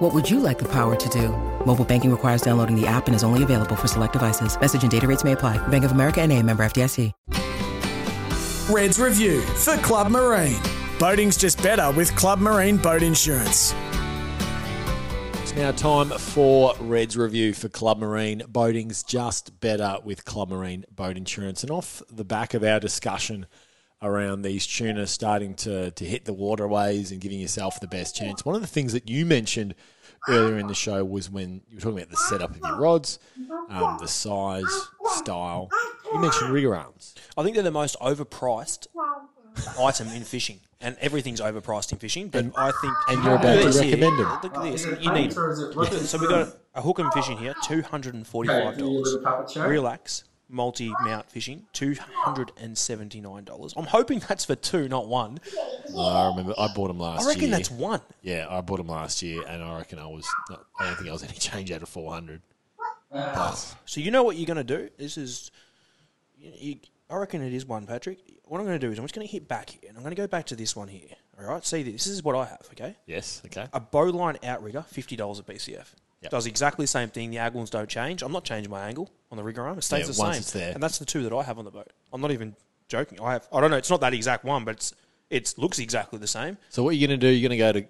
What would you like the power to do? Mobile banking requires downloading the app and is only available for select devices. Message and data rates may apply. Bank of America and a member FDIC. Reds Review for Club Marine. Boating's just better with Club Marine Boat Insurance. It's now time for Reds review for Club Marine. Boating's just better with Club Marine Boat Insurance. And off the back of our discussion around these tuna starting to, to hit the waterways and giving yourself the best chance, one of the things that you mentioned earlier in the show was when you were talking about the setup of your rods, um, the size, style. You mentioned rigger arms. I think they're the most overpriced item in fishing, and everything's overpriced in fishing. But I think, and you're about to at this here. recommend them. Look at this. You need. So we got a hook and fishing here, two hundred and forty-five dollars. Reelax, multi-mount fishing, two hundred and seventy-nine dollars. I'm hoping that's for two, not one. I remember I bought them last I reckon year. that's one. Yeah, I bought them last year, and I reckon I was. Not, I don't think I was any change out of four hundred. So you know what you're going to do? This is, you, you, I reckon it is one, Patrick. What I'm going to do is I'm just going to hit back here, and I'm going to go back to this one here. All right, see this. This is what I have. Okay, Yes. Okay. a bowline outrigger, fifty dollars a BCF. Yep. Does exactly the same thing. The angles don't change. I'm not changing my angle on the rigger arm. It stays Yeah, the once same. it's there. And that's the two that I have on the boat. I'm not even joking. I have. I don't know. It's not that exact one, but it's it looks exactly the same. So what you're going to do? You're going to go to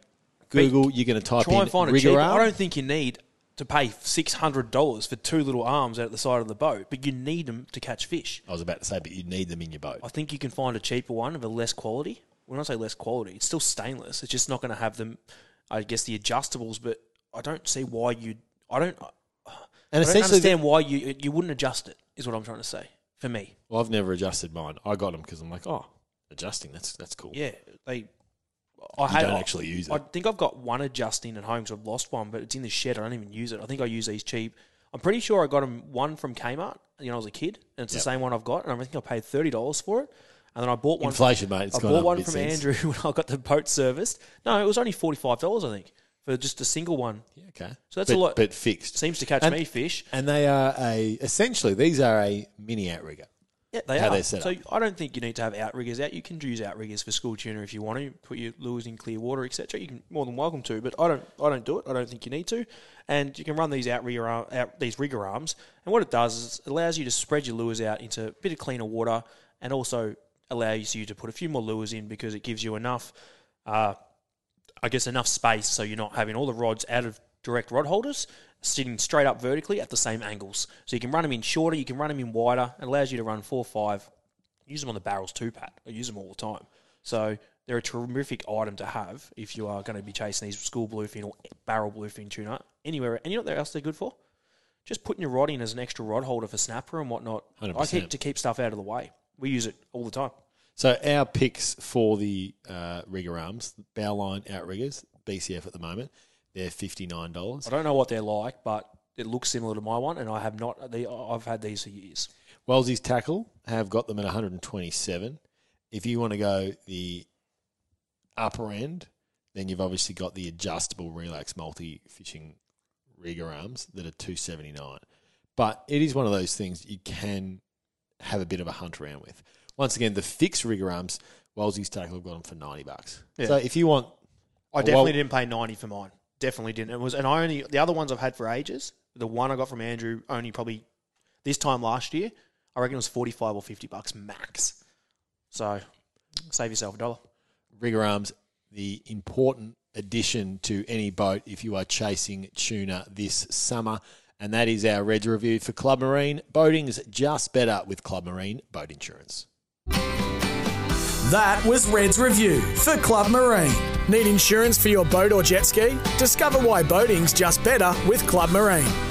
Google. You're going to type Try in and find a rigger cheaper. arm. I don't think you need to pay six hundred dollars for two little arms out at the side of the boat, but you need them to catch fish. I was about to say, but you need them in your boat. I think you can find a cheaper one of a less quality. When I say less quality, it's still stainless. It's just not going to have them, I guess, the adjustables. But I don't see why you. I don't. And I don't understand why you you wouldn't adjust it. Is what I'm trying to say. For me, well, I've never adjusted mine. I got them because I'm like, oh, adjusting. That's that's cool. yeah, they. I You don't actually use it. I think I've got one adjusting at home because I've lost one, but it's in the shed. I don't even use it. I think I use these cheap. I'm pretty sure I got them one from Kmart. You know, I was a kid, and it's Yep. the same one I've got, and I think I paid thirty dollars for it. And then I bought one. Inflation, mate. It's I gone bought a one bit from since. Andrew when I got the boat serviced. No, it was only forty five dollars, I think, for just a single one. Yeah, okay. So that's but, a lot. but fixed. Seems to catch And- me fish. And they are a essentially these are a mini outrigger. Yeah, they how are. so up. I don't think you need to have outriggers out. You can use outriggers for school tuna if you want to. Put your lures in clear water, etc. You can more than welcome to, but I don't. I don't do it. I don't think you need to. And you can run these outrigger arm, out, these rigger arms, and what it does is it allows you to spread your lures out into a bit of cleaner water, and also allows you to put a few more lures in because it gives you enough. Uh, I guess enough space so you're not having all the rods out of direct rod holders sitting straight up vertically at the same angles. So you can run them in shorter, you can run them in wider. It allows you to run four, five. Use them on the barrels too, Pat. I use them all the time. So they're a terrific item to have if you are going to be chasing these school bluefin or barrel bluefin tuna anywhere. And you know what else they're good for? Just putting your rod in as an extra rod holder for snapper and whatnot. I 100%. keep to keep stuff out of the way. We use it all the time. So our picks for the uh, rigger arms, bowline outriggers, BCF at the moment, they're fifty nine dollars. I don't know what they're like, but it looks similar to my one, and I have not. The, I've had these for years. Wellsy's tackle have got them at one hundred and twenty seven. If you want to go the upper end, then you've obviously got the adjustable Reelax multi fishing rigger arms that are two seventy nine. But it is one of those things you can have a bit of a hunt around with. Once again, the fixed rigger arms, Wellsy's tackle got them for ninety bucks. Yeah. So if you want, I Well, definitely didn't pay ninety for mine. Definitely didn't. It was, and I only the other ones I've had for ages. The one I got from Andrew only probably this time last year. I reckon it was forty five or fifty bucks max. So save yourself a dollar. rigger arms, the important addition to any boat if you are chasing tuna this summer. And that is our Reds review for Club Marine. Boating's just better with Club Marine Boat Insurance. That was Red's review for Club Marine. Need insurance for your boat or jet ski? Discover why boating's just better with Club Marine.